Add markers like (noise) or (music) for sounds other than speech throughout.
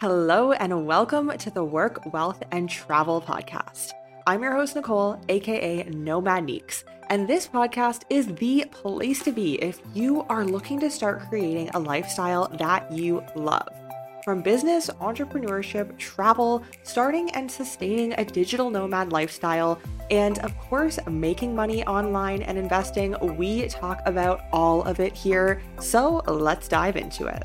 Hello, and welcome to the Work, Wealth, and Travel podcast. I'm your host, Nicole, aka Nomad Neeks, and this podcast is the place to be if you are looking to start creating a lifestyle that you love. From business, entrepreneurship, travel, starting and sustaining a digital nomad lifestyle, and of course, making money online and investing, we talk about all of it here. So let's dive into it.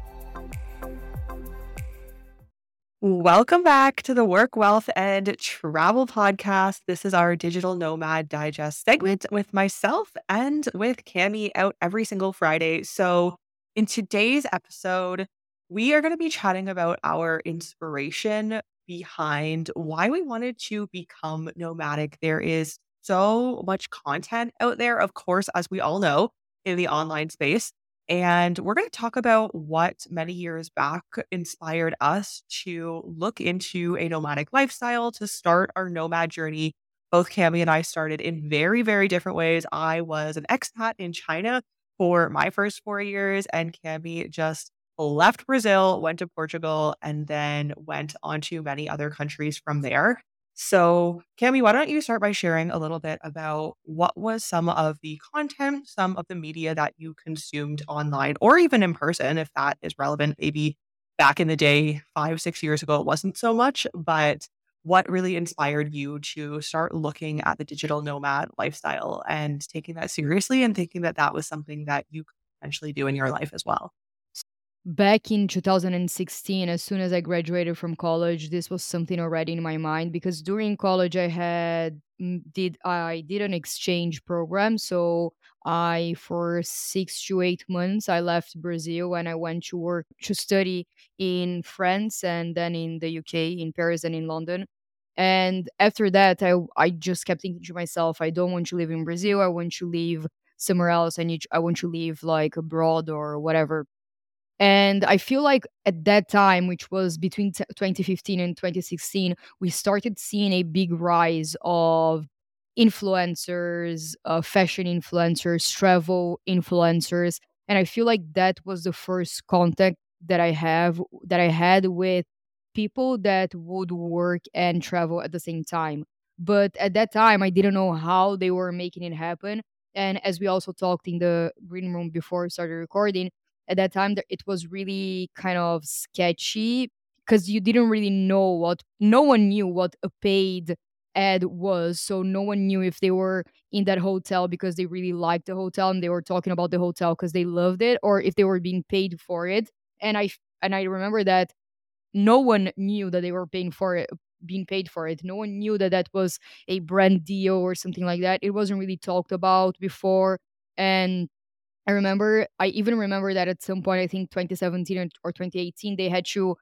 Welcome back to the Work, Wealth, and Travel podcast. This is our Digital Nomad Digest segment with myself and with Cami out every single Friday. So, in today's episode, we are going to be chatting about our inspiration behind why we wanted to become nomadic. There is so much content out there, of course, as we all know, in the online space. And we're going to talk about what many years back inspired us to look into a nomadic lifestyle, to start our nomad journey. Both Cami and I started in very, very different ways. I was an expat in China for my first four years, and Cami just left Brazil, went to Portugal, and then went on to many other countries from there. So, Cami, why don't you start by sharing a little bit about what was some of the content, some of the media that you consumed online or even in person, if that is relevant? Maybe back in the day, five, six years ago, it wasn't so much, but what really inspired you to start looking at the digital nomad lifestyle and taking that seriously and thinking that that was something that you could potentially do in your life as well? Back in 2016 as soon as i graduated from college this was something already in my mind because during college i had mm, did i did an exchange program. So i for 6 to 8 months i left brazil and i went to work to study in france and then in the uk in paris and in london. And after that i i just kept thinking to myself i don't want to live in brazil. I want to live somewhere else. I need i want to live like abroad or whatever and I feel like at that time, which was between t- 2015 and 2016, we started seeing a big rise of influencers, uh, fashion influencers, travel influencers. And I feel like that was the first contact that I have that I had with people that would work and travel at the same time. But at that time, I didn't know how they were making it happen. And as we also talked in the green room before we started recording, at that time it was really kind of sketchy because you didn't really know what no one knew what a paid ad was so no one knew if they were in that hotel because they really liked the hotel and they were talking about the hotel because they loved it or if they were being paid for it. And i and i remember that no one knew that they were paying for it being paid for it. No one knew that that was a brand deal or something like that. It wasn't really talked about before and I remember, I even remember that at some point, I think 2017 or 2018, they had to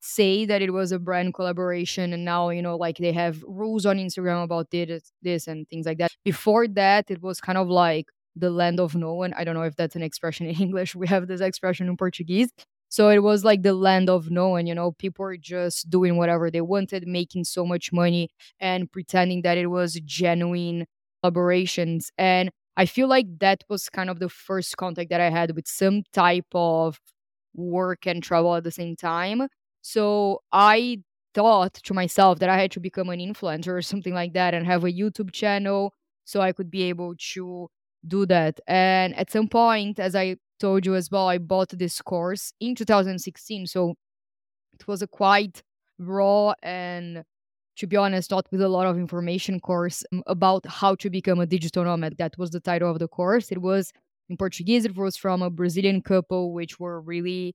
say that it was a brand collaboration. And now, you know, like they have rules on Instagram about this, this and things like that. Before that, it was kind of like the land of no one. I don't know if that's an expression in (laughs) English. We have this expression in Portuguese. So it was like the land of no one, you know, people were just doing whatever they wanted, making so much money and pretending that it was genuine collaborations. And I feel like that was kind of the first contact that I had with some type of work and travel at the same time. So I thought to myself that I had to become an influencer or something like that and have a YouTube channel so I could be able to do that. And at some point, as I told you as well, I bought this course in 2016. So it was a quite raw and to be honest, not with a lot of information course um, about how to become a digital nomad. That was the title of the course. It was in Portuguese. It was from a Brazilian couple, which were really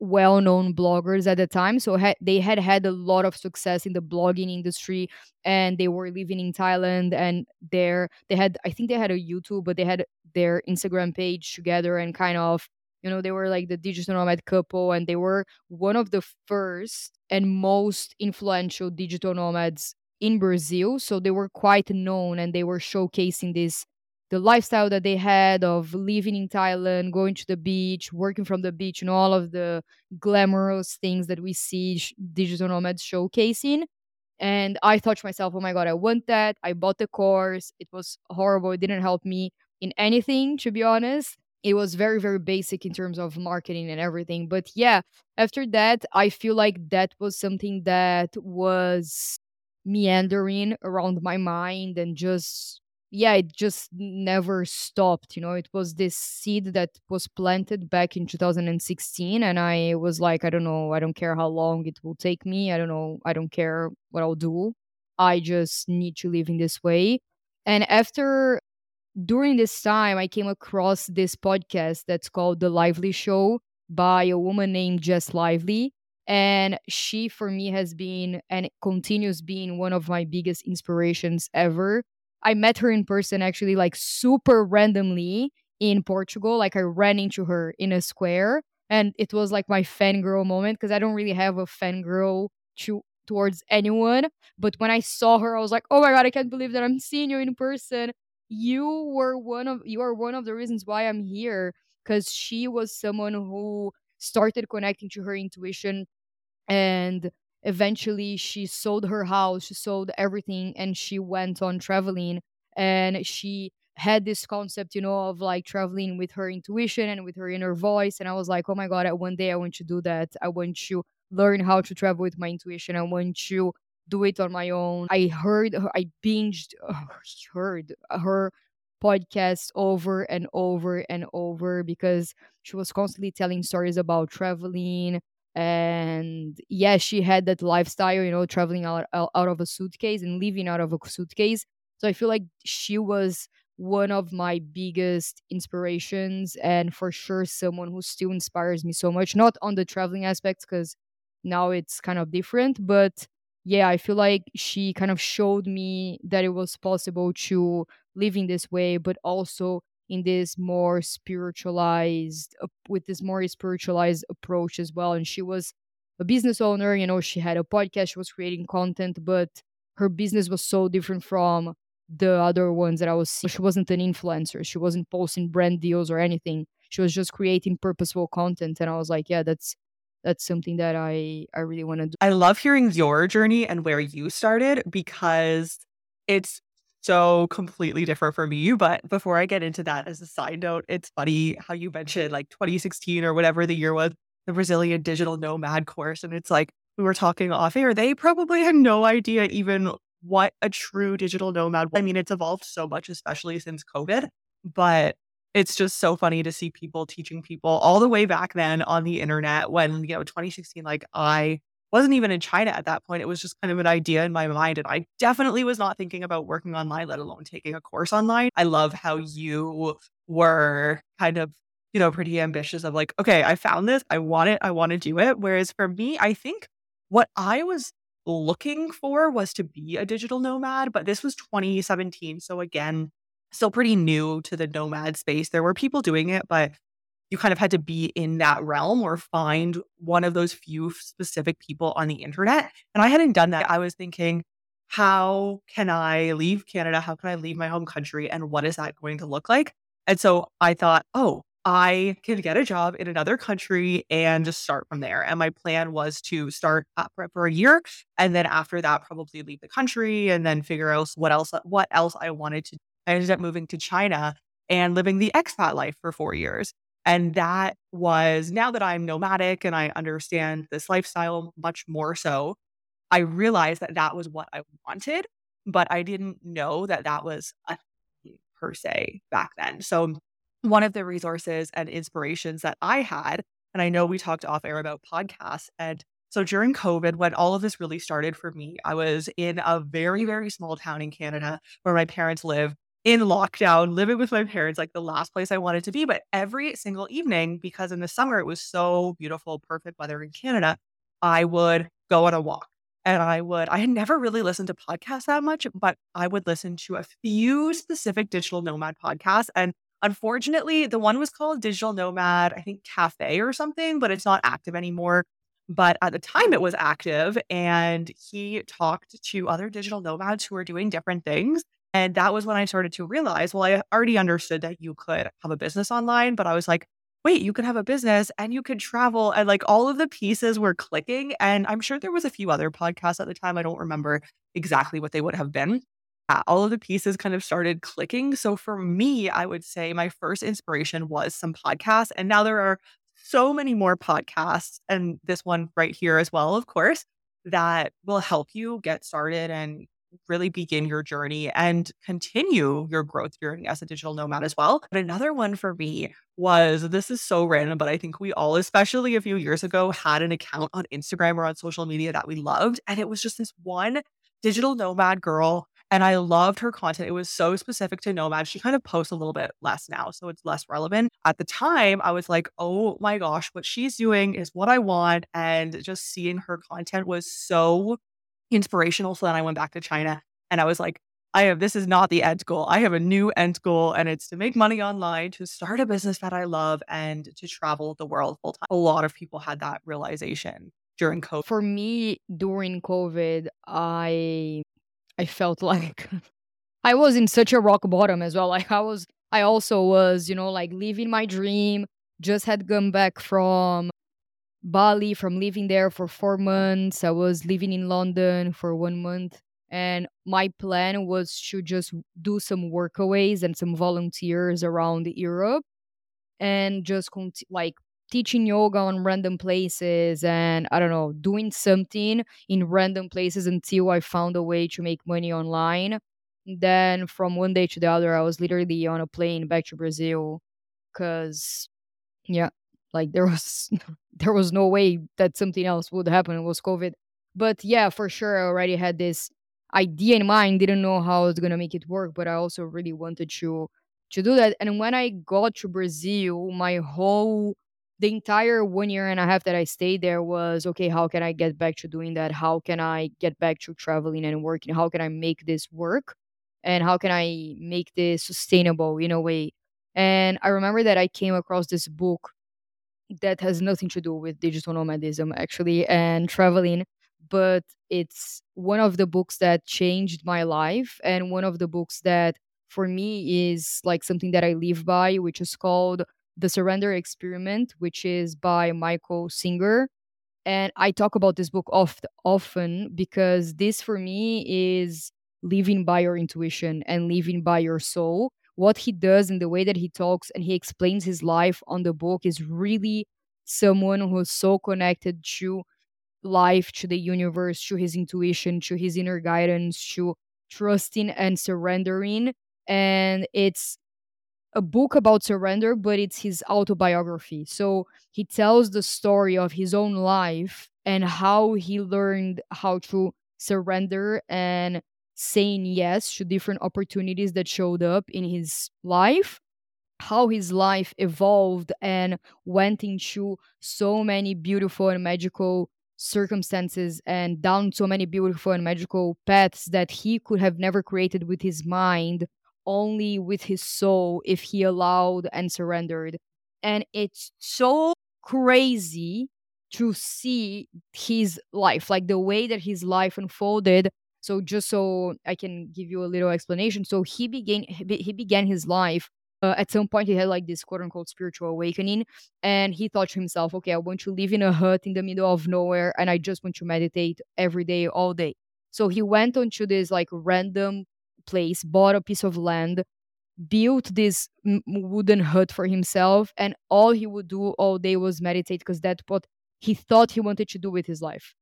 well-known bloggers at the time so ha- they had had a lot of success in the blogging industry and they were living in thailand and there they had i think they had a youtube but they had their instagram page together and kind of you know they were like the digital nomad couple and they were one of the first and most influential digital nomads in brazil. So they were quite known and they were showcasing this the lifestyle that they had of living in thailand going to the beach working from the beach and all of the glamorous things that we see digital nomads showcasing. And i thought to myself oh my god i want that. I bought the course. It was horrible. It didn't help me in anything to be honest it was very very basic in terms of marketing and everything but yeah after that i feel like that was something that was meandering around my mind and just yeah it just never stopped you know? It was this seed that was planted back in 2016 and i was like i don't know i don't care how long it will take me i don't know i don't care what i'll do i just need to live in this way. And after during this time, I came across this podcast that's called The Lively Show by a woman named Jess Lively. And she, for me, has been and continues being one of my biggest inspirations ever. I met her in person actually, like super randomly in Portugal. Like, I ran into her in a square, and it was like my fangirl moment because I don't really have a fangirl to, towards anyone. But when I saw her, I was like, oh my God, I can't believe that I'm seeing you in person you were one of you are one of the reasons why I'm here because she was someone who started connecting to her intuition and eventually she sold her house she sold everything and she went on traveling and she had this concept you know of like traveling with her intuition and with her inner voice and i was like oh my god one day i want to do that. I want to learn how to travel with my intuition. I want to do it on my own. I heard, I binged, uh, (laughs) heard her podcast over and over and over because she was constantly telling stories about traveling and yeah she had that lifestyle you know traveling out, out of a suitcase and living out of a suitcase so i feel like she was one of my biggest inspirations and for sure someone who still inspires me so much not on the traveling aspects because now it's kind of different but yeah, I feel like she kind of showed me that it was possible to live in this way, but also in this more spiritualized, with this more spiritualized approach as well. And she was a business owner, you know, she had a podcast, she was creating content, but her business was so different from the other ones that I was seeing. She wasn't an influencer, she wasn't posting brand deals or anything. She was just creating purposeful content. And I was like, yeah, that's that's something that I I really want to do. I love hearing your journey and where you started because it's so completely different from you. But before I get into that, as a side note, it's funny how you mentioned like 2016 or whatever the year was, the Brazilian digital nomad course. And it's like we were talking off air, they probably had no idea even what a true digital nomad. Was. I mean, it's evolved so much, especially since COVID. But it's just so funny to see people teaching people all the way back then on the internet when, you know, 2016, like I wasn't even in China at that point. It was just kind of an idea in my mind. And I definitely was not thinking about working online, let alone taking a course online. I love how you were kind of, you know, pretty ambitious of like, okay, I found this. I want it. I want to do it. Whereas for me, I think what I was looking for was to be a digital nomad, but this was 2017. So again, still pretty new to the nomad space. There were people doing it, but you kind of had to be in that realm or find one of those few specific people on the internet. And I hadn't done that. I was thinking, how can I leave Canada? How can I leave my home country? And what is that going to look like? And so I thought, oh, I can get a job in another country and just start from there. And my plan was to start for a year, and then after that, probably leave the country and then figure out what else what else I wanted to I ended up moving to China and living the expat life for four years. And that was now that I'm nomadic and I understand this lifestyle much more so, I realized that that was what I wanted, but I didn't know that that was a per se back then. So, one of the resources and inspirations that I had, and I know we talked off air about podcasts, and so during COVID, when all of this really started for me, I was in a very, very small town in Canada where my parents live in lockdown, living with my parents, like the last place I wanted to be. But every single evening, because in the summer it was so beautiful, perfect weather in Canada, I would go on a walk. And I would, I had never really listened to podcasts that much, but I would listen to a few specific digital nomad podcasts. And unfortunately, the one was called Digital Nomad, I think Cafe or something, but it's not active anymore. But at the time, it was active. And he talked to other digital nomads who were doing different things. And that was when I started to realize, well, I already understood that you could have a business online, but I was like, wait, you could have a business and you could travel. And like all of the pieces were clicking. And I'm sure there was a few other podcasts at the time. I don't remember exactly what they would have been. all of the pieces kind of started clicking. So for me, I would say my first inspiration was some podcasts. And now there are so many more podcasts, and this one right here as well, of course, that will help you get started and really begin your journey and continue your growth journey as a digital nomad as well. But another one for me was this is so random, but I think we all, especially a few years ago, had an account on Instagram or on social media that we loved. And it was just this one digital nomad girl and I loved her content. It was so specific to Nomad. She kind of posts a little bit less now, so it's less relevant. At the time, I was like, oh my gosh, what she's doing is what I want. And just seeing her content was so inspirational. So then I went back to China and I was like, I have this is not the end goal. I have a new end goal, and it's to make money online, to start a business that I love, and to travel the world full time. A lot of people had that realization during COVID. For me, during COVID, I I felt (laughs) like I was in such a rock bottom as well. Like I was, I also was, you know, like living my dream. Just had come back from Bali, from living there for four months. I was living in London for one month. And my plan was to just do some workaways and some volunteers around Europe and just conti- like teaching yoga on random places and I don't know, doing something in random places until I found a way to make money online. Then from one day to the other, I was literally on a plane back to Brazil because, yeah, like there was (laughs) there was no way that something else would happen. It was COVID. But yeah, for sure, I already had this idea in mind. Didn't know how I was gonna make it work, but I also really wanted to to do that. And when I got to Brazil, my whole the entire one year and a half that I stayed there was okay, how can I get back to doing that? How can I get back to traveling and working? How can I make this work? And how can I make this sustainable in a way? And I remember that I came across this book that has nothing to do with digital nomadism actually and traveling, but it's one of the books that changed my life and one of the books that for me is like something that I live by, which is called the Surrender Experiment, which is by Michael Singer. And I talk about this book oft, often because this for me is living by your intuition and living by your soul. What he does and the way that he talks and he explains his life on the book is really someone who's so connected to life, to the universe, to his intuition, to his inner guidance, to trusting and surrendering. And it's a book about surrender, but it's his autobiography. So he tells the story of his own life and how he learned how to surrender and saying yes to different opportunities that showed up in his life how his life evolved and went into so many beautiful and magical circumstances and down so many beautiful and magical paths that he could have never created with his mind only with his soul if he allowed and surrendered. And it's so crazy to see his life, like the way that his life unfolded. So just so I can give you a little explanation. So he began he began his life uh, at some point he had like this quote unquote spiritual awakening and he thought to himself okay i want to live in a hut in the middle of nowhere and i just want to meditate every day all day so he went onto this like random place, bought a piece of land, built this m- wooden hut for himself, and all he would do all day was meditate because that's what he thought he wanted to do with his life.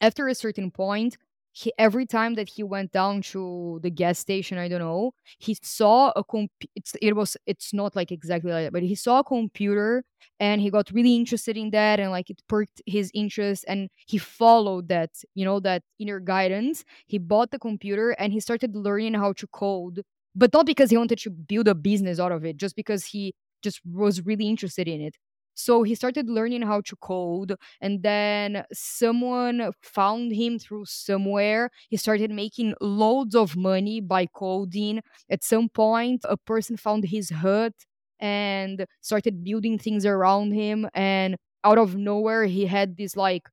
After a certain point, he every time that he went down to the gas station i don't know he saw a comp it's it was it's not like exactly like that but he saw a computer and he got really interested in that and like it perked his interest and he followed that you know that inner guidance. He bought the computer and he started learning how to code but not because he wanted to build a business out of it just because he just was really interested in it so he started learning how to code, and then someone found him through somewhere. He started making loads of money by coding. At some point, a person found his hut and started building things around him. And out of nowhere, he had this like,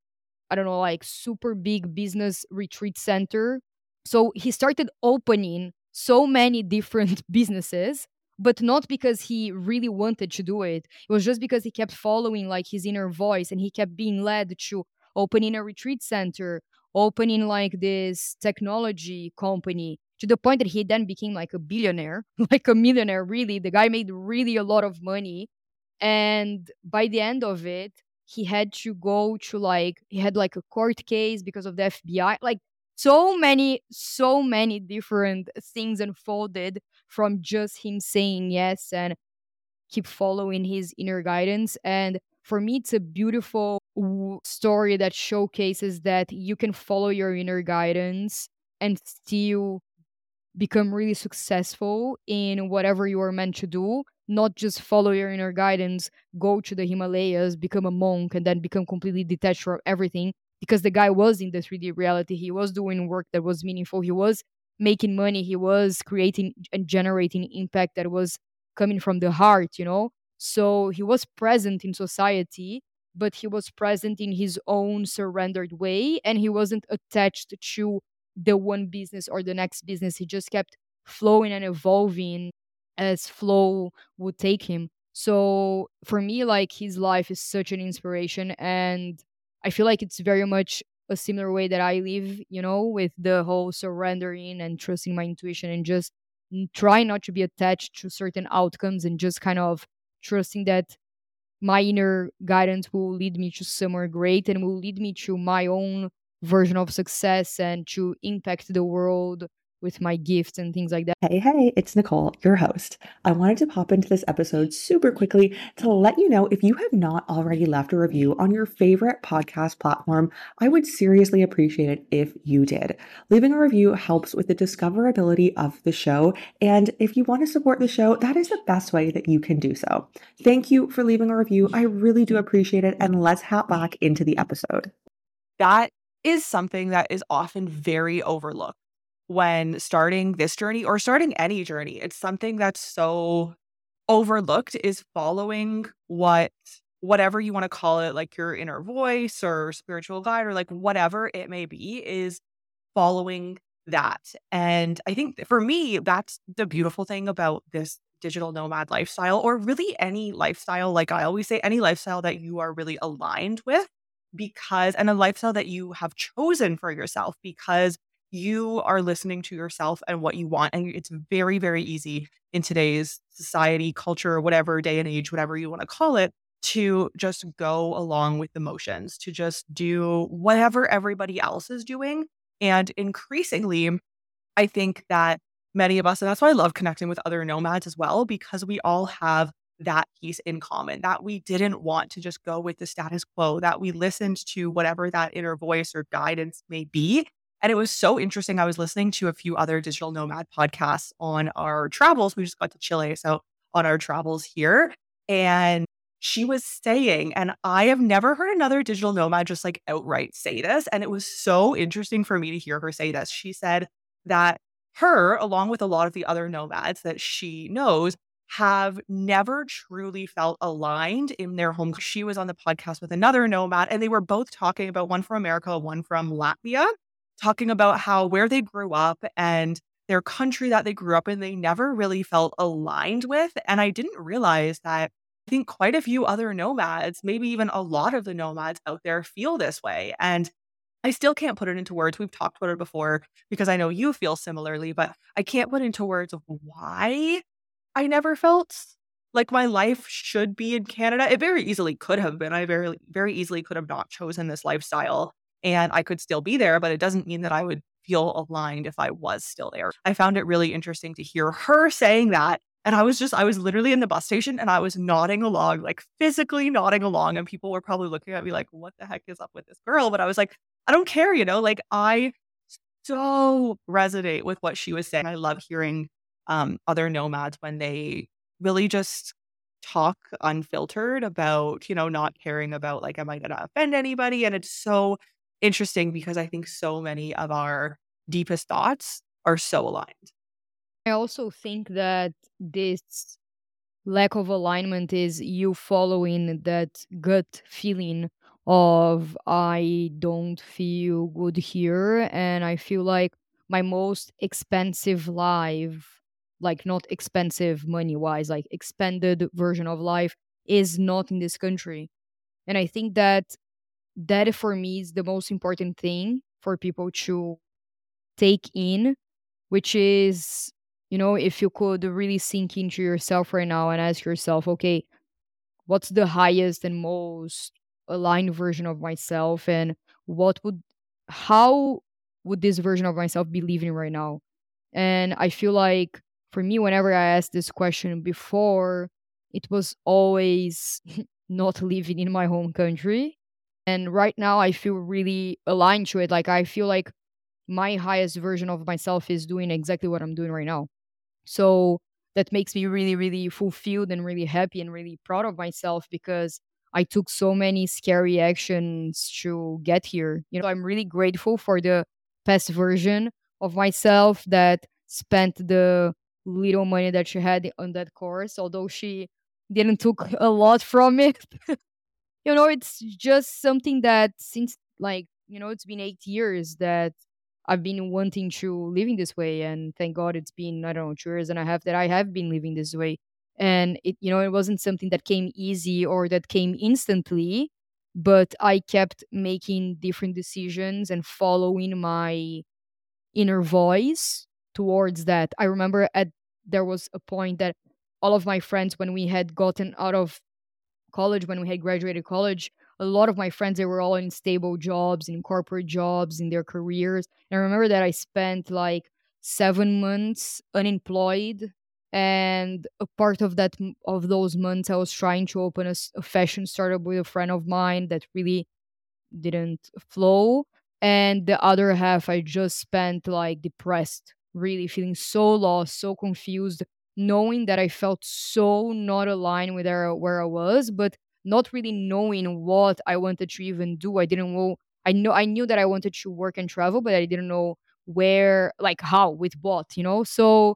I don't know, like super big business retreat center. So he started opening so many different (laughs) businesses but not because he really wanted to do it. It was just because he kept following like his inner voice and he kept being led to opening a retreat center, opening like this technology company to the point that he then became like a billionaire, (laughs) like a millionaire, really. The guy made really a lot of money. And by the end of it, he had to go to like, he had like a court case because of the FBI. Like, so many, so many different things unfolded from just him saying yes and keep following his inner guidance. And for me, it's a beautiful story that showcases that you can follow your inner guidance and still become really successful in whatever you are meant to do not just follow your inner guidance go to the himalayas become a monk and then become completely detached from everything because the guy was in the 3d reality he was doing work that was meaningful he was making money he was creating and generating impact that was coming from the heart you know so he was present in society but he was present in his own surrendered way and he wasn't attached to the one business or the next business. He just kept flowing and evolving as flow would take him. So for me, like his life is such an inspiration. And I feel like it's very much a similar way that I live, you know, with the whole surrendering and trusting my intuition and just trying not to be attached to certain outcomes and just kind of trusting that my inner guidance will lead me to somewhere great and will lead me to my own version of success and to impact the world with my gifts and things like that. Hey, hey, it's Nicole, your host. I wanted to pop into this episode super quickly to let you know if you have not already left a review on your favorite podcast platform, I would seriously appreciate it if you did. Leaving a review helps with the discoverability of the show. And if you want to support the show, that is the best way that you can do so. Thank you for leaving a review. I really do appreciate it. And let's hop back into the episode. That is something that is often very overlooked when starting this journey or starting any journey. It's something that's so overlooked is following what whatever you want to call it like your inner voice or spiritual guide or like whatever it may be is following that. And I think for me that's the beautiful thing about this digital nomad lifestyle or really any lifestyle like I always say any lifestyle that you are really aligned with because, and a lifestyle that you have chosen for yourself because you are listening to yourself and what you want. And it's very, very easy in today's society, culture, whatever day and age, whatever you want to call it, to just go along with the motions, to just do whatever everybody else is doing. And increasingly, I think that many of us, and that's why I love connecting with other nomads as well, because we all have that piece in common, that we didn't want to just go with the status quo, that we listened to whatever that inner voice or guidance may be. And it was so interesting. I was listening to a few other digital nomad podcasts on our travels. We just got to Chile. So on our travels here. And she was saying, and I have never heard another digital nomad just like outright say this. And it was so interesting for me to hear her say this. She said that her, along with a lot of the other nomads that she knows, have never truly felt aligned in their home. She was on the podcast with another nomad, and they were both talking about one from America, one from Latvia, talking about how where they grew up and their country that they grew up in, they never really felt aligned with. And I didn't realize that I think quite a few other nomads, maybe even a lot of the nomads out there feel this way. And I still can't put it into words. We've talked about it before because I know you feel similarly, but I can't put into words why I never felt like my life should be in Canada. It very easily could have been. I very, very easily could have not chosen this lifestyle and I could still be there, but it doesn't mean that I would feel aligned if I was still there. I found it really interesting to hear her saying that. And I was just, I was literally in the bus station and I was nodding along, like physically nodding along. And people were probably looking at me like, what the heck is up with this girl? But I was like, I don't care, you know, like I so resonate with what she was saying. I love hearing um, other nomads when they really just talk unfiltered about, you know, not caring about like, am I going to offend anybody? And it's so interesting because I think so many of our deepest thoughts are so aligned. I also think that this lack of alignment is you following that gut feeling of I don't feel good here and I feel like my most expensive life like not expensive money wise, like expanded version of life is not in this country. And I think that that for me is the most important thing for people to take in, which is, you know, if you could really sink into yourself right now and ask yourself, okay, what's the highest and most aligned version of myself and what would how would this version of myself be living right now? And i feel like for me whenever i asked this question before it was always (laughs) not living in my home country and right now i feel really aligned to it like i feel like my highest version of myself is doing exactly what i'm doing right now so that makes me really, really fulfilled and really happy and really proud of myself because I took so many scary actions to get here. You know, I'm really grateful for the past version of myself that spent the little money that she had on that course, although she didn't took (laughs) a lot from it. (laughs) you know, it's just something that since like, you know, it's been eight years that I've been wanting to living this way, and thank God it's been I don't know two years and a half that I have been living this way. And it you know it wasn't something that came easy or that came instantly, but I kept making different decisions and following my inner voice towards that. I remember at there was a point that all of my friends when we had gotten out of college when we had graduated college a lot of my friends they were all in stable jobs in corporate jobs in their careers. And i remember that i spent like seven months unemployed and a part of that of those months i was trying to open a, a fashion startup with a friend of mine that really didn't flow. And the other half i just spent like depressed really feeling so lost so confused knowing that i felt so not aligned with where, i was but not really knowing what I wanted to even do. I didn't know. I know I knew that I wanted to work and travel, but I didn't know where, like how, with what, you know. So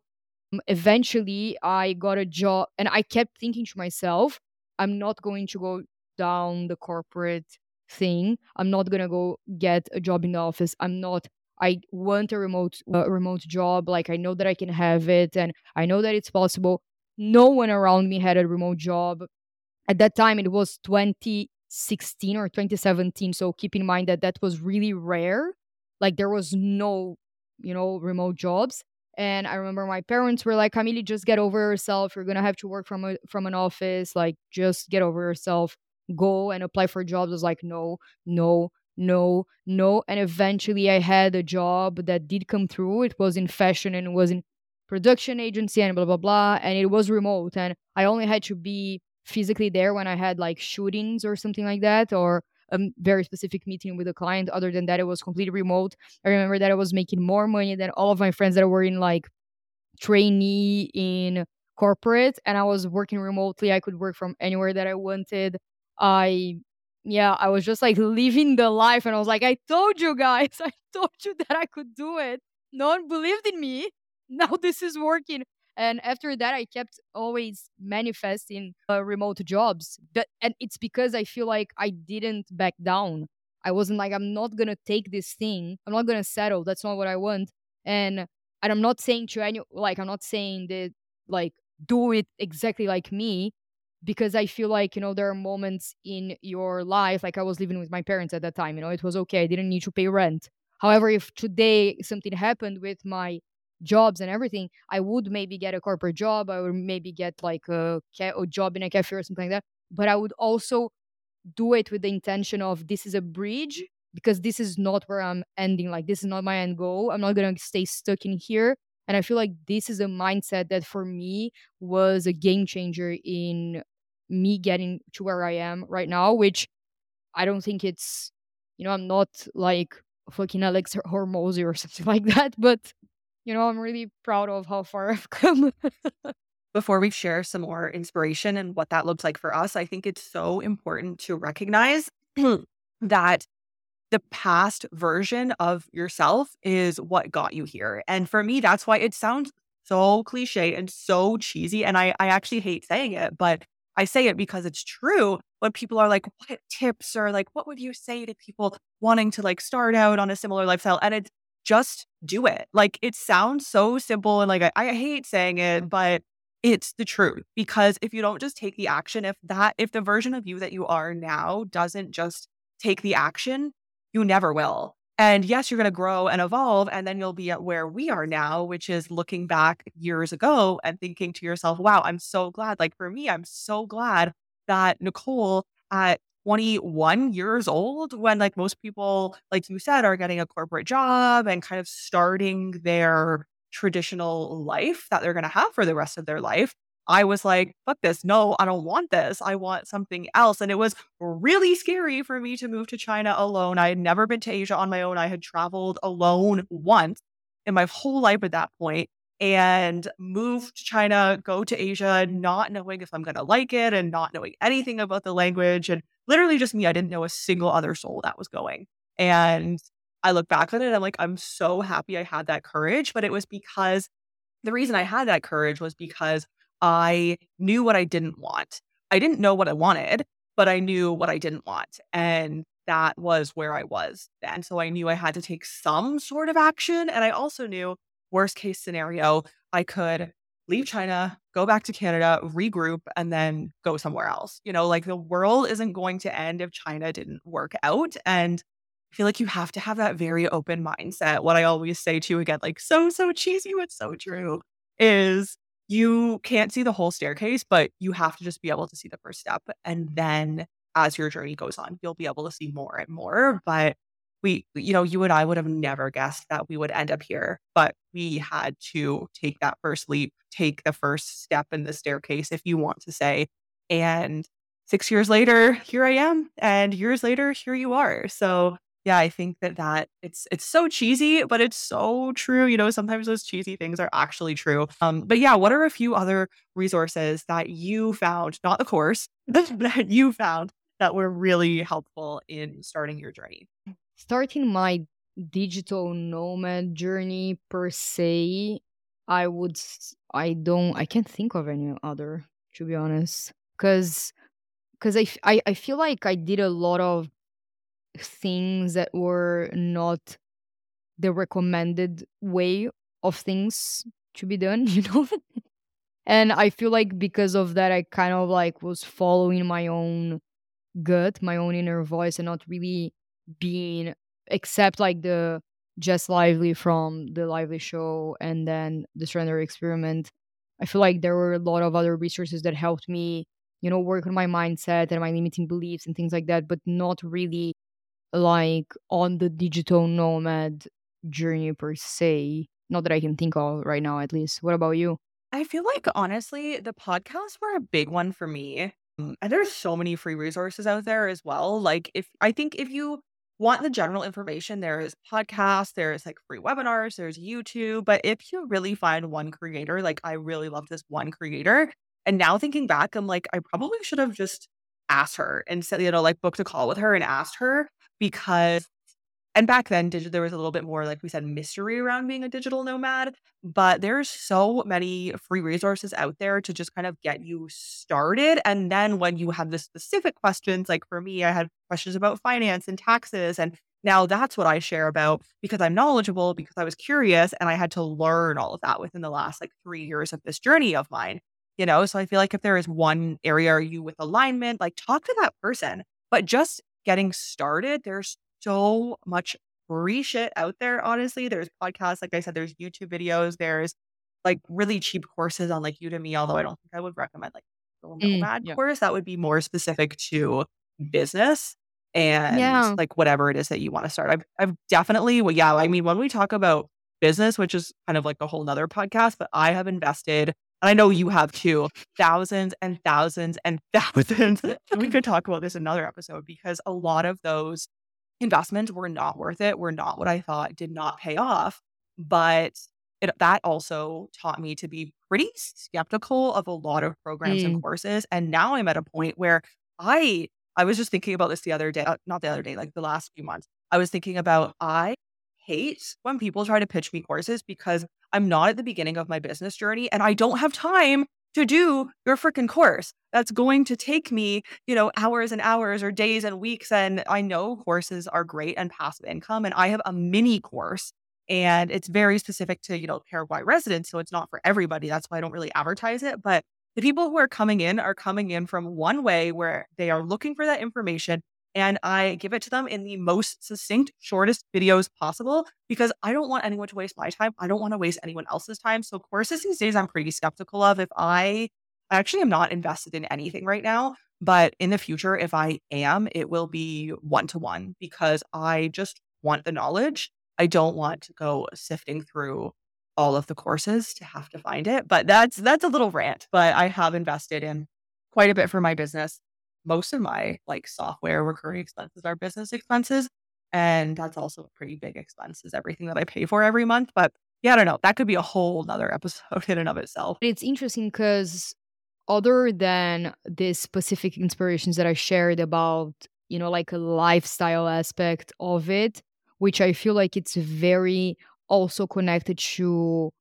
um, eventually, I got a job, and I kept thinking to myself, I'm not going to go down the corporate thing. I'm not gonna go get a job in the office. I'm not. I want a remote a remote job. Like I know that I can have it, and I know that it's possible. No one around me had a remote job. At that time it was 2016 or 2017 so keep in mind that that was really rare. Like there was no you know remote jobs and i remember my parents were like camille just get over yourself. You're gonna have to work from a from an office. Like just get over yourself. Go and apply for jobs. I was like no no no no and eventually i had a job that did come through it was in fashion and it was in production agency and blah blah blah and it was remote and i only had to be physically there when I had like shootings or something like that, or a very specific meeting with a client. Other than that, it was completely remote. I remember that I was making more money than all of my friends that were in like trainee in corporate, and I was working remotely. I could work from anywhere that I wanted. I yeah, I was just like living the life, and I was like, I told you guys, (laughs) I told you that I could do it. No one believed in me. (laughs) Now this is working. And after that, I kept always manifesting uh, remote jobs. But, and it's because I feel like I didn't back down. I wasn't like, I'm not going to take this thing. I'm not going to settle. That's not what I want. And, and I'm not saying to any, like, I'm not saying that, like, do it exactly like me because I feel like, you know, there are moments in your life, like I was living with my parents at that time, you know, it was okay. I didn't need to pay rent. However, if today something happened with my jobs and everything, I would maybe get a corporate job. I would maybe get like a, ca- a job in a cafe or something like that. But I would also do it with the intention of this is a bridge because this is not where I'm ending. Like, this is not my end goal. I'm not going to stay stuck in here. And I feel like this is a mindset that for me was a game changer in me getting to where I am right now, which I don't think it's, you know, I'm not like fucking Alex Hormozi or (laughs) something like that, but you know, I'm really proud of how far (laughs) I've come. Before we share some more inspiration and what that looks like for us, I think it's so important to recognize (clears throat) that the past version of yourself is what got you here. And for me, that's why it sounds so cliche and so cheesy. And I, I actually hate saying it, but I say it because it's true. When people are like, what tips or like, what would you say to people wanting to like start out on a similar lifestyle? And it's just do it. Like it sounds so simple and like I, I hate saying it, mm. but it's the truth because if you don't just take the action, if that, if the version of you that you are now doesn't just take the action, you never will. And yes, you're going to grow and evolve. And then you'll be at where we are now, which is looking back years ago and thinking to yourself, wow, I'm so glad. Like for me, I'm so glad that Nicole at 21 years old, when like most people, like you said, are getting a corporate job and kind of starting their traditional life that they're going to have for the rest of their life. I was like, fuck this. No, I don't want this. I want something else. And it was really scary for me to move to China alone. I had never been to Asia on my own. I had traveled alone once in my whole life at that point and move to China, go to Asia, not knowing if I'm going to like it and not knowing anything about the language. And literally just me, I didn't know a single other soul that was going. And I look back on it, I'm like, I'm so happy I had that courage. But it was because the reason I had that courage was because I knew what I didn't want. I didn't know what I wanted, but I knew what I didn't want. And that was where I was then. So I knew I had to take some sort of action. And I also knew, worst case scenario, I could leave China, go back to Canada, regroup, and then go somewhere else. You know, like the world isn't going to end if China didn't work out. And I feel like you have to have that very open mindset. What I always say to you again, like so, so cheesy, but so true, is you can't see the whole staircase, but you have to just be able to see the first step. And mm-hmm. then as your journey goes on, you'll be able to see more and more. But we, you know, you and I would have never guessed that we would end up here, but we had to take that first leap, take the first step in the staircase, if you want to say. And six years later, here I am. And years later, here you are. So yeah, I think that that it's it's so cheesy, but it's so true. You know, sometimes those cheesy things are actually true. Um, but yeah, what are a few other resources that you found, not the course, (laughs) that you found that were really helpful in starting your journey? Starting my digital nomad journey per se, I would I don't I can't think of any other to be honest, because because I, I I feel like I did a lot of things that were not the recommended way of things to be done, (laughs) you know? and I feel like because of that, I kind of like was following my own gut, my own inner voice, and not really being, except like the Jess Lively from the Lively show and then the Surrender Experiment. I feel like there were a lot of other resources that helped me, you know, work on my mindset and my limiting beliefs and things like that, but not really like on the digital nomad journey per se. Not that I can think of right now, at least. What about you? I feel like honestly, the podcasts were a big one for me. Mm, and there's so many free resources out there as well. Like if I think if you want the general information, there's podcasts, there's like free webinars, there's YouTube. But if you really find one creator, like I really love this one creator. And now thinking back, I'm like, I probably should have just asked her and said, you know, like booked a call with her and asked her because and back then digi- there was a little bit more like we said mystery around being a digital nomad but there's so many free resources out there to just kind of get you started and then when you have the specific questions like for me i had questions about finance and taxes and now that's what i share about because i'm knowledgeable because i was curious and i had to learn all of that within the last like 3 years of this journey of mine you know so i feel like if there is one area are you with alignment like talk to that person but just getting started, there's so much free shit out there, honestly. There's podcasts, like I said, there's YouTube videos, there's like really cheap courses on like Udemy, although I don't think I would recommend like a mm, nomad yeah. course. That would be more specific to business and yeah. like whatever it is that you want to start. I've I've definitely well, yeah, I mean, when we talk about business, which is kind of like a whole nother podcast, but I have invested and I know you have too, thousands and thousands and (laughs) thousands. we could talk about this another episode because a lot of those investments were not worth it, were not what I thought, did not pay off. But it, that also taught me to be pretty skeptical of a lot of programs mm. and courses. And now I'm at a point where I I was just thinking about this the other day, uh, not the other day, like the last few months. I was thinking about I hate when people try to pitch me courses because I'm not at the beginning of my business journey and I don't have time to do your freaking course. That's going to take me, you know, hours and hours or days and weeks. And I know courses are great and passive income. And I have a mini course and it's very specific to, you know, Paraguay residents. So it's not for everybody. That's why I don't really advertise it. But the people who are coming in are coming in from one way where they are looking for that information. And I give it to them in the most succinct, shortest videos possible because I don't want anyone to waste my time. I don't want to waste anyone else's time. So courses these days I'm pretty skeptical of. If I, I actually am not invested in anything right now, but in the future, if I am, it will be one to one because I just want the knowledge. I don't want to go sifting through all of the courses to have to find it. But that's that's a little rant. But I have invested in quite a bit for my business most of my like software recurring expenses are business expenses. And that's also a pretty big expense is everything that I pay for every month. But yeah, I don't know. That could be a whole nother episode (laughs) in and of itself. It's interesting because other than the specific inspirations that I shared about, you know, like a lifestyle aspect of it, which I feel like it's very also connected to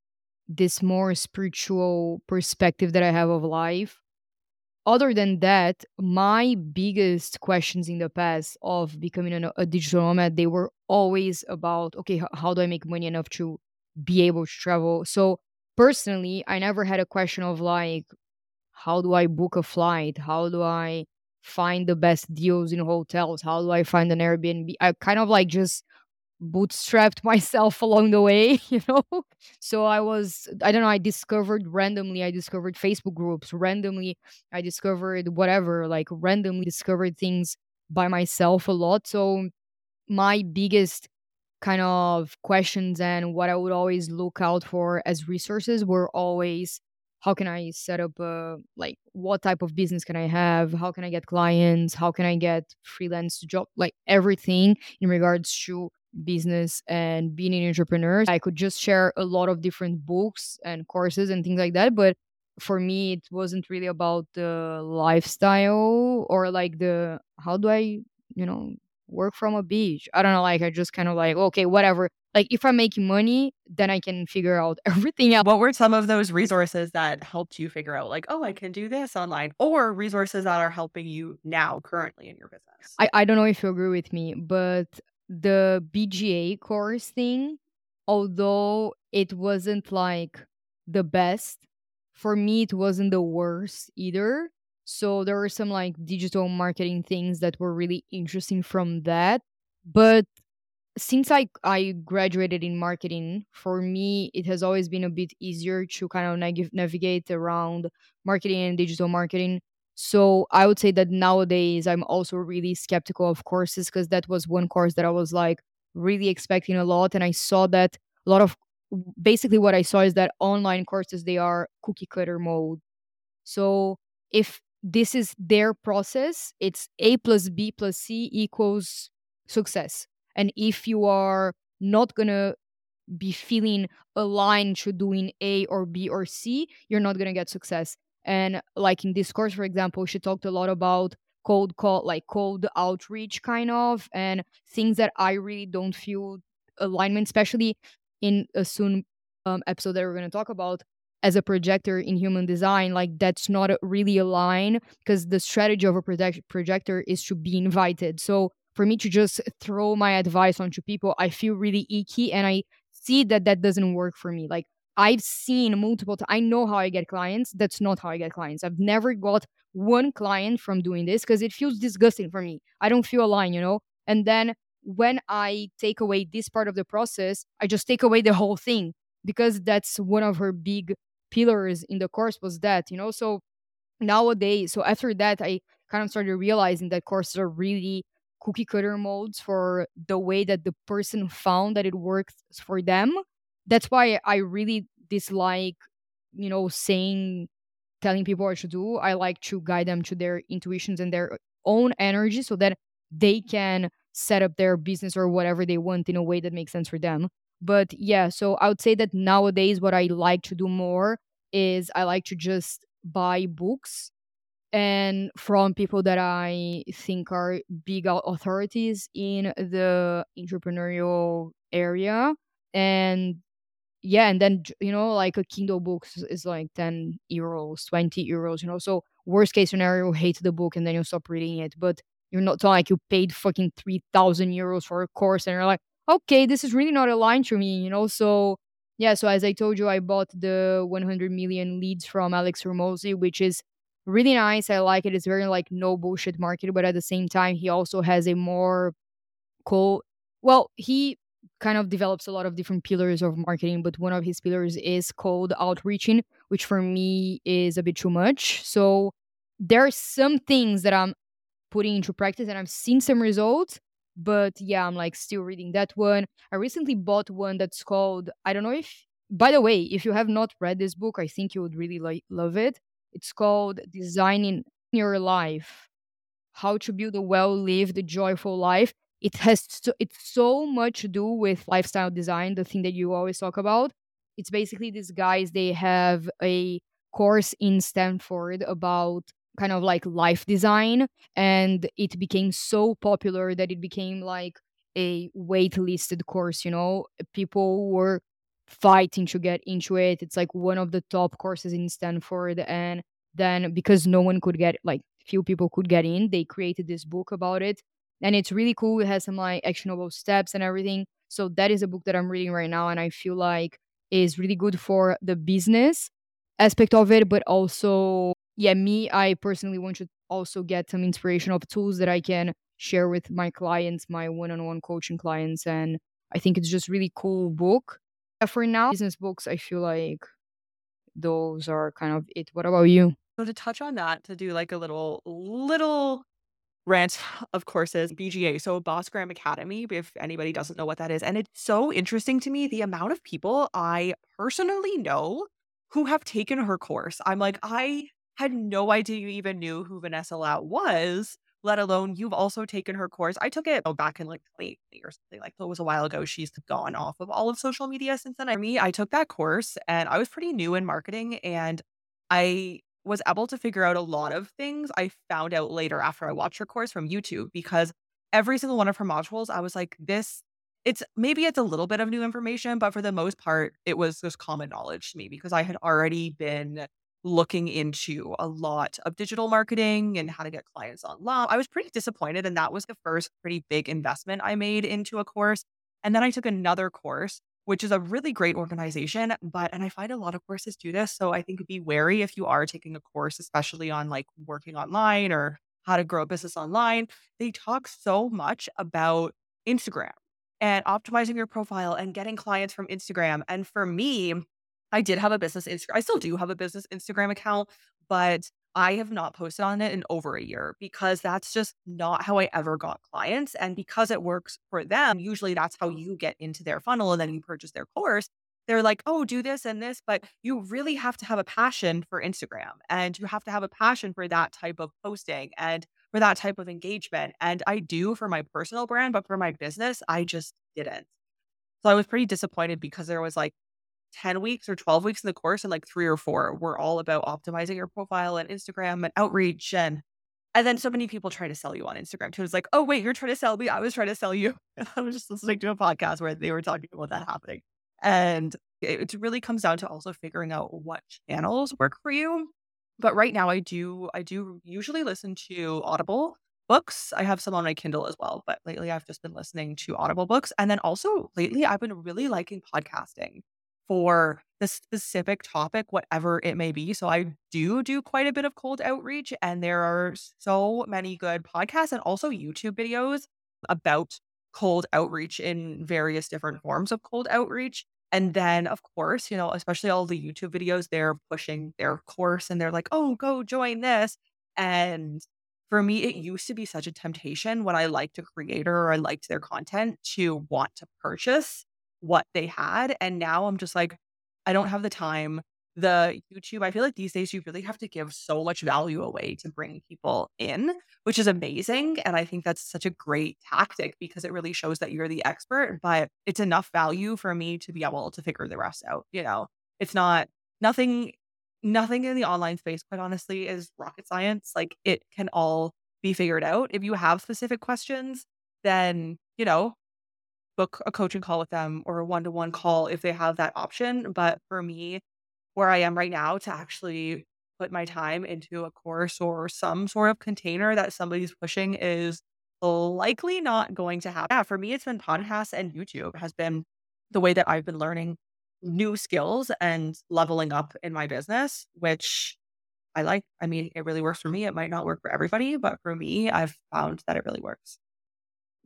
this more spiritual perspective that I have of life other than that, my biggest questions in the past of becoming a, a digital nomad, they were always about, okay, how do I make money enough to be able to travel? So personally, I never had a question of like, how do I book a flight? How do I find the best deals in hotels? How do I find an Airbnb? I kind of like just bootstrapped (laughs) myself along the way, (laughs) you know? So I was, I don't know, I discovered randomly, I discovered Facebook groups randomly, I discovered whatever, like randomly discovered things by myself a lot. So my biggest kind of questions and what I would always look out for as resources were always how can I set up a like what type of business can I have? How can I get clients? How can I get freelance job? Like everything in regards to business and being an entrepreneur. I could just share a lot of different books and courses and things like that. But for me, it wasn't really about the lifestyle or like the how do I, you know, work from a beach. I don't know. Like, I just kind of like, okay, whatever. Like, if I'm making money, then I can figure out (laughs) everything else. What were some of those resources that helped you figure out, like, oh, I can do this online, or resources that are helping you now, currently in your business? I, I don't know if you agree with me, but the BGA course thing, although it wasn't like the best, for me, it wasn't the worst either. So there were some like digital marketing things that were really interesting from that. But since I I graduated in marketing, for me it has always been a bit easier to kind of nav- navigate around marketing and digital marketing so I would say that nowadays I'm also really skeptical of courses because that was one course that I was like really expecting a lot. And I saw that a lot of basically what I saw is that online courses, they are cookie cutter mode. So if this is their process, it's A plus B plus C equals success. And if you are not going to be feeling aligned to doing A or B or C, you're not going to get success. And like in this course, for example, she talked a lot about cold call, like cold outreach kind of, and things that I really don't feel alignment, especially in a soon um, episode that we're going to talk about as a projector in human design like that's not really aligned because the strategy of a project- projector is to be invited. So for me to just throw my advice onto people i feel really icky and i see that that doesn't work for me. Like I've seen multiple times. I know how I get clients. That's not how I get clients. I've never got one client from doing this because it feels disgusting for me. I don't feel aligned, you know? And then when I take away this part of the process, I just take away the whole thing because that's one of her big pillars in the course was that, you know? So nowadays, so after that, I kind of started realizing that courses are really cookie cutter modes for the way that the person found that it works for them that's why I really dislike, you know, saying, telling people what to do. I like to guide them to their intuitions and their own energy so that they can set up their business or whatever they want in a way that makes sense for them. But yeah, so I would say that nowadays, what I like to do more is I like to just buy books and from people that I think are big authorities in the entrepreneurial area. And yeah and then you know like a kindle book is like 10 euros 20 euros you know so worst case scenario hate the book and then you stop reading it but you're not like you paid fucking 3000 euros for a course and you're like okay this is really not aligned to me you know so yeah so as i told you i bought the 100 million leads from alex Hormozi, which is really nice. I like it. It's very like no bullshit market, but at the same time, he also has a more cool. Well, he kind of develops a lot of different pillars of marketing, but one of his pillars is called outreaching, which for me is a bit too much. So there are some things that I'm putting into practice and I've seen some results. But yeah, I'm like still reading that one. I recently bought one that's called, I don't know if, by the way, if you have not read this book, I think you would really like love it. It's called Designing Your Life How to Build a Well Lived, Joyful Life. It has so, it's so much to do with lifestyle design, the thing that you always talk about. It's basically these guys, they have a course in Stanford about kind of like life design and it became so popular that it became like a waitlisted course you know? People were fighting to get into it. It's like one of the top courses in stanford and then because no one could get like few people could get in they created this book about it and it's really cool it has some like actionable steps and everything so that is a book that i'm reading right now and i feel like is really good for the business aspect of it but also yeah, me, I personally want to also get some inspiration of tools that I can share with my clients, my one-on-one coaching clients, and I think it's just really cool book. Uh, for now, business books, I feel like those are kind of it. What about you? So to touch on that, to do like a little little rant of course, is BGA, so Bossgram Academy, if anybody doesn't know what that is. And it's so interesting to me the amount of people I personally know who have taken her course. I'm like, I had no idea you even knew who Vanessa Lau was, let alone you've also taken her course. I took it oh, back in like 2020 or something like that. It was a while ago. She's gone off of all of social media since then. I mean, I took that course and I was pretty new in marketing and I was able to figure out a lot of things I found out later after I watched her course from YouTube because every single one of her modules, I was like, this it's maybe it's a little bit of new information, but for the most part, it was just common knowledge to me because I had already been looking into a lot of digital marketing and how to get clients online. I was pretty disappointed. And that was the first pretty big investment I made into a course. And then I took another course, which is a really great organization. But, and I find a lot of courses do this. So I think be wary if you are taking a course, especially on like working online or how to grow a business online. They talk so much about Instagram and optimizing your profile and getting clients from Instagram. And for me, I did have a business Instagram. I still do have a business Instagram account, but I have not posted on it in over a year because that's just not how I ever got clients. And because it works for them, usually that's how oh. you get into their funnel and then you purchase their course. They're like, oh, do this and this, but you really have to have a passion for Instagram and you have to have a passion for that type of posting and for that type of engagement. And I do for my personal brand, but for my business, I just didn't. So I was pretty disappointed because there was like 10 weeks or 12 weeks in the course and like three or four were all about optimizing your profile and Instagram and outreach and and then so many people try to sell you on Instagram too. It's like, oh wait, you're trying to sell me. I was trying to sell you. (laughs) I was just listening to a podcast where they were talking about that happening. And it really comes down to also figuring out what channels work for you. But right now I do I do usually listen to Audible books. I have some on my Kindle as well, but lately I've just been listening to Audible books. And then also lately I've been really liking podcasting for the specific topic, whatever it may be. So I do do quite a bit of cold outreach, and there are so many good podcasts and also YouTube videos about cold outreach in various different forms of cold outreach. And then, of course, you know, especially all the YouTube videos, they're pushing their course and they're like, oh, go join this. And for me, it used to be such a temptation when I liked a creator or I liked their content to want to purchase what they had. And now I'm just like, I don't have the time. The YouTube, I feel like these days you really have to give so much value away to bring people in, which is amazing. And I think that's such a great tactic because it really shows that you're the expert, but it's enough value for me to be able to figure the rest out. You know, it's not nothing, nothing in the online space, quite honestly, is rocket science. Like it can all be figured out. If you have specific questions, then, you know, book a coaching call with them or a one to one call if they have that option. But for me, where I am right now, to actually put my time into a course or some sort of container that somebody's pushing is likely not going to happen. Yeah, for me, it's been podcasts and YouTube has been the way that I've been learning new skills and leveling up in my business, which I like. I mean, it really works for me. It might not work for everybody, but for me, I've found that it really works.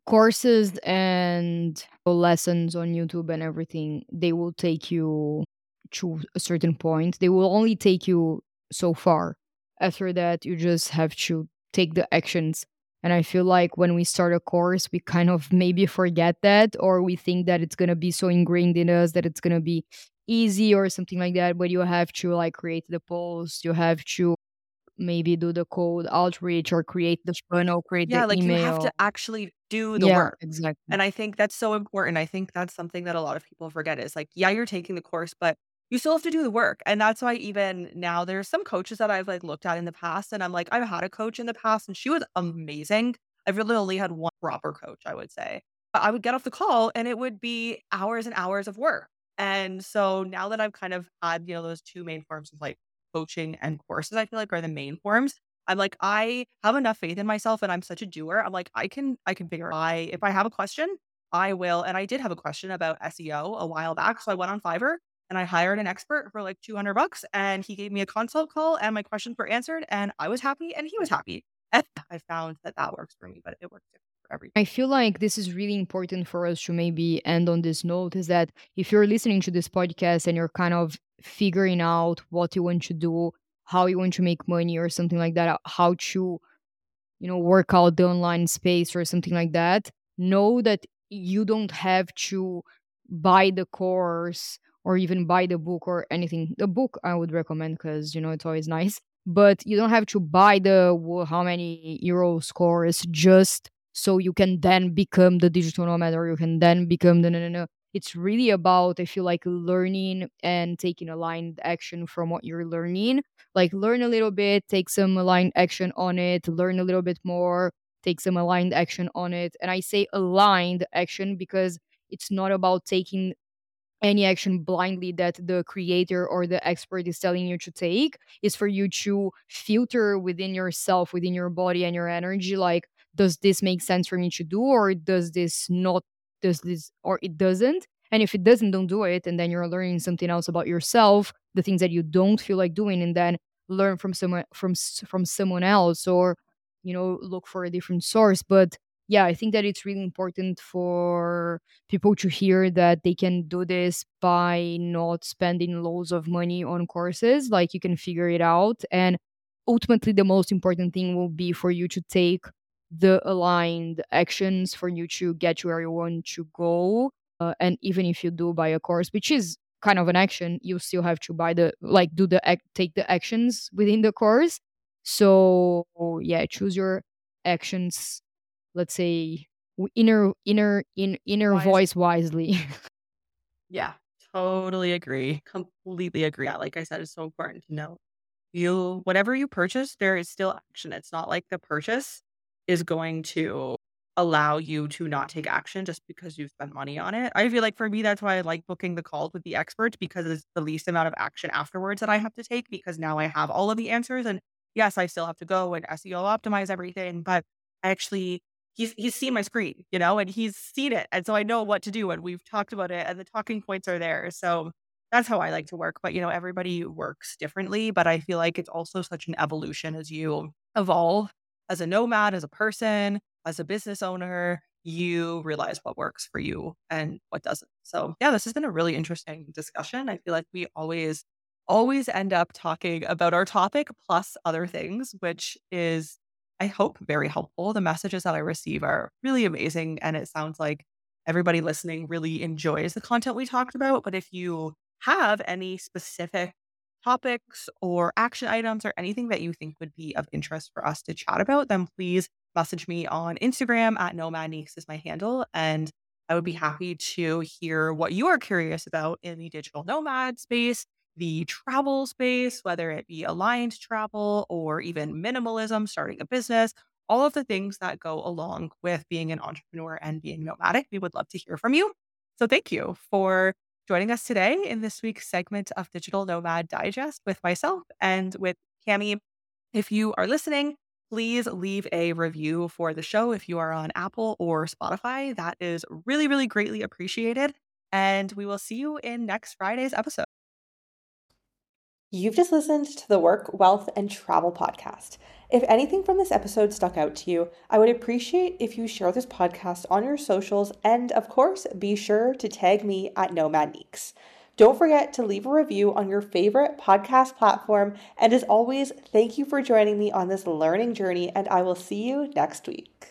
Courses and lessons on YouTube and everything, they will take you to a certain point. They will only take you so far. After that, you just have to take the actions. And I feel like when we start a course, we kind of maybe forget that, or we think that it's going to be so ingrained in us that it's going to be easy or something like that. But you have to like create the post, you have to maybe do the cold outreach or create the funnel, create Yeah, the like you have to actually do the Yeah, work. exactly. And I think that's so important. I think that's something that a lot of people forget is like, yeah, you're taking the course, but you still have to do the work. And that's why even now there's some coaches that I've like looked at in the past and I'm like, I've had a coach in the past and she was amazing. I've really only had one proper coach, I would say. But I would get off the call and it would be hours and hours of work. And so now that I've kind of had, you know, those two main forms of like coaching and courses, I feel like are the main forms. I'm like, I have enough faith in myself and I'm such a doer. I'm like, I can I can figure. I if I have a question, I will. And I did have a question about SEO a while back. So I went on Fiverr and I hired an expert for like 200 bucks and he gave me a consult call and my questions were answered and I was happy and he was happy. And (laughs) I found that that works for me, but it works different for every I feel like this is really important for us to maybe end on this note is that if you're listening to this podcast and you're kind of figuring out what you want to do, how you want to make money or something like that, how to, you know, work out the online space or something like that, know that you don't have to buy the course or even buy the book or anything. The book I would recommend because, you know, it's always (laughs) nice, but you don't have to buy the how many euros course just so you can then become the digital nomad or you can then become the no no no. It's really about i feel like learning and taking aligned action from what you're learning. Like learn a little bit take some aligned action on it learn a little bit more take some aligned action on it. And i say aligned action because it's not about taking any action blindly that the creator or the expert is telling you to take. Is for you to filter within yourself within your body and your energy like does this make sense for me to do or does this not does this or it doesn't? And if it doesn't don't do it and then you're learning something else about yourself the things that you don't feel like doing and then learn from someone from from someone else or you know look for a different source. But yeah i think that it's really important for people to hear that they can do this by not spending loads of money on courses. Like you can figure it out and ultimately the most important thing will be for you to take the aligned actions for you to get to where you want to go uh, and even if you do buy a course which is kind of an action you still have to buy the like do the ac- take the actions within the course so yeah choose your actions let's say inner inner in inner wise. voice wisely (laughs) Yeah, totally agree. Completely agree. Yeah, like I said, it's so important to know you whatever you purchase, there is still action. It's not like the purchase is going to allow you to not take action just because you've spent money on it. I feel like for me, that's why I like booking the calls with the experts because it's the least amount of action afterwards that I have to take because now I have all of the answers. And yes, I still have to go and SEO optimize everything, but I actually he's he's seen my screen, you know, and he's seen it. And so I know what to do and we've talked about it and the talking points are there. So that's how I like to work. But you know, everybody works differently. But I feel like it's also such an evolution as you evolve as a nomad, as a person, as a business owner, you realize what works for you and what doesn't. So, yeah, this has been a really interesting discussion. I feel like we always, always end up talking about our topic plus other things, which is, I hope, very helpful. The messages that I receive are really amazing. And it sounds like everybody listening really enjoys the content we talked about. But if you have any specific topics or action items or anything that you think would be of interest for us to chat about, then please message me on Instagram at nomadneeks is my handle. And I would be happy to hear what you are curious about in the digital nomad space, the travel space, whether it be aligned travel or even minimalism, starting a business, all of the things that go along with being an entrepreneur and being nomadic. We would love to hear from you. So thank you for joining us today in this week's segment of Digital Nomad Digest with myself and with Cami. If you are listening, please leave a review for the show if you are on Apple or Spotify. That is really, really greatly appreciated. And we will see you in next Friday's episode. You've just listened to the Work, Wealth, and Travel podcast. If anything from this episode stuck out to you, I would appreciate if you share this podcast on your socials and, of course, be sure to tag me at Nomad Neeks. Don't forget to leave a review on your favorite podcast platform. And as always, thank you for joining me on this learning journey, and I will see you next week.